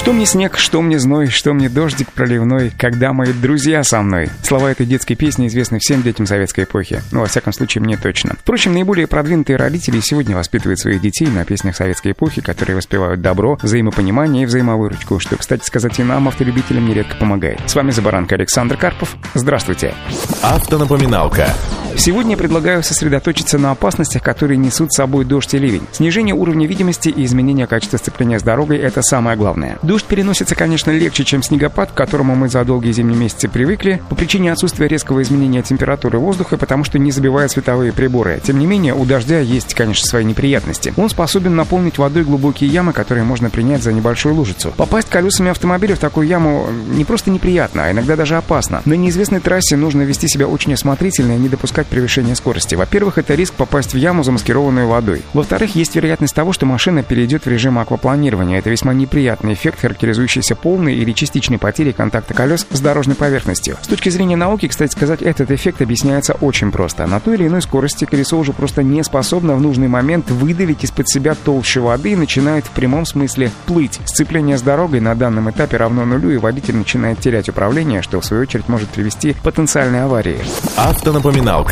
Что мне снег, что мне зной, что мне дождик проливной, когда мои друзья со мной. Слова этой детской песни известны всем детям советской эпохи. Ну, во всяком случае, мне точно. Впрочем, наиболее продвинутые родители сегодня воспитывают своих детей на песнях советской эпохи, которые воспевают добро, взаимопонимание и взаимовыручку, что, кстати сказать, и нам, автолюбителям, нередко помогает. С вами Забаранка Александр Карпов. Здравствуйте. Автонапоминалка. Сегодня предлагаю сосредоточиться на опасностях, которые несут с собой дождь и ливень. Снижение уровня видимости и изменение качества сцепления с дорогой – это самое главное. Дождь переносится, конечно, легче, чем снегопад, к которому мы за долгие зимние месяцы привыкли, по причине отсутствия резкого изменения температуры воздуха, потому что не забивает световые приборы. Тем не менее, у дождя есть, конечно, свои неприятности. Он способен наполнить водой глубокие ямы, которые можно принять за небольшую лужицу. Попасть колесами автомобиля в такую яму не просто неприятно, а иногда даже опасно. На неизвестной трассе нужно вести себя очень осмотрительно и не допускать превышения скорости. Во-первых, это риск попасть в яму, замаскированную водой. Во-вторых, есть вероятность того, что машина перейдет в режим аквапланирования. Это весьма неприятный эффект, характеризующийся полной или частичной потерей контакта колес с дорожной поверхностью. С точки зрения науки, кстати сказать, этот эффект объясняется очень просто. На той или иной скорости колесо уже просто не способно в нужный момент выдавить из-под себя толщу воды и начинает в прямом смысле плыть. Сцепление с дорогой на данном этапе равно нулю, и водитель начинает терять управление, что в свою очередь может привести к потенциальной аварии. Автонапоминалка.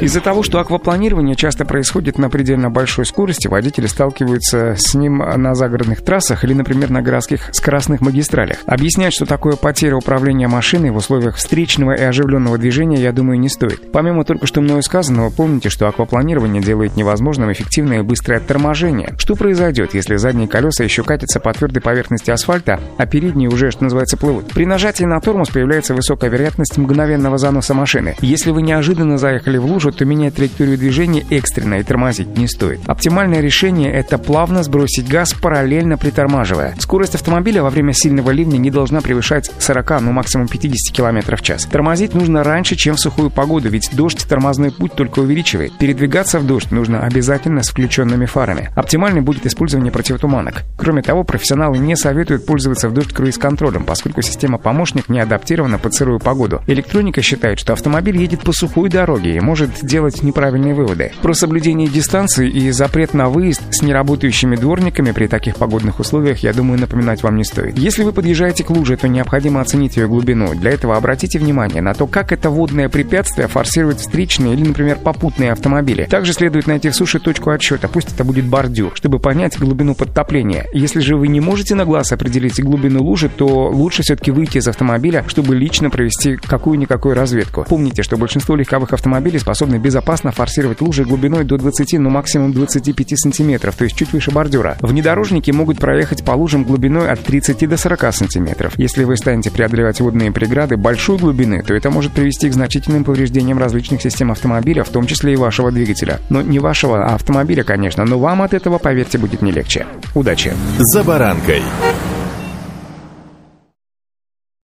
Из-за того, что аквапланирование часто происходит на предельно большой скорости, водители сталкиваются с ним на загородных трассах или, например, на городских скоростных магистралях. Объяснять, что такое потеря управления машиной в условиях встречного и оживленного движения, я думаю, не стоит. Помимо только что мною сказанного, помните, что аквапланирование делает невозможным эффективное и быстрое торможение. Что произойдет, если задние колеса еще катятся по твердой поверхности асфальта, а передние уже, что называется, плывут? При нажатии на тормоз появляется высокая вероятность мгновенного заноса машины. Если вы неожиданно заехали в лужу, то менять траекторию движения экстренно и тормозить не стоит. Оптимальное решение – это плавно сбросить газ, параллельно притормаживая. Скорость автомобиля во время сильного ливня не должна превышать 40, ну максимум 50 км в час. Тормозить нужно раньше, чем в сухую погоду, ведь дождь тормозной путь только увеличивает. Передвигаться в дождь нужно обязательно с включенными фарами. Оптимальной будет использование противотуманок. Кроме того, профессионалы не советуют пользоваться в дождь круиз-контролем, поскольку система помощник не адаптирована под сырую погоду. Электроника считает, что автомобиль едет по сухой дороге и может делать неправильные выводы. Про соблюдение дистанции и запрет на выезд с неработающими дворниками при таких погодных условиях, я думаю, напоминать вам не стоит. Если вы подъезжаете к луже, то необходимо оценить ее глубину. Для этого обратите внимание на то, как это водное препятствие форсирует встречные или, например, попутные автомобили. Также следует найти в суше точку отсчета, пусть это будет бордюр, чтобы понять глубину подтопления. Если же вы не можете на глаз определить глубину лужи, то лучше все-таки выйти из автомобиля, чтобы лично провести какую-никакую разведку. Помните, что большинство легковых автомобилей способны безопасно форсировать лужи глубиной до 20, ну максимум 25 сантиметров, то есть чуть выше бордюра. Внедорожники могут проехать по лужам глубиной от 30 до 40 сантиметров. Если вы станете преодолевать водные преграды большой глубины, то это может привести к значительным повреждениям различных систем автомобиля, в том числе и вашего двигателя. Но не вашего, а автомобиля, конечно, но вам от этого, поверьте, будет не легче. Удачи! «За баранкой».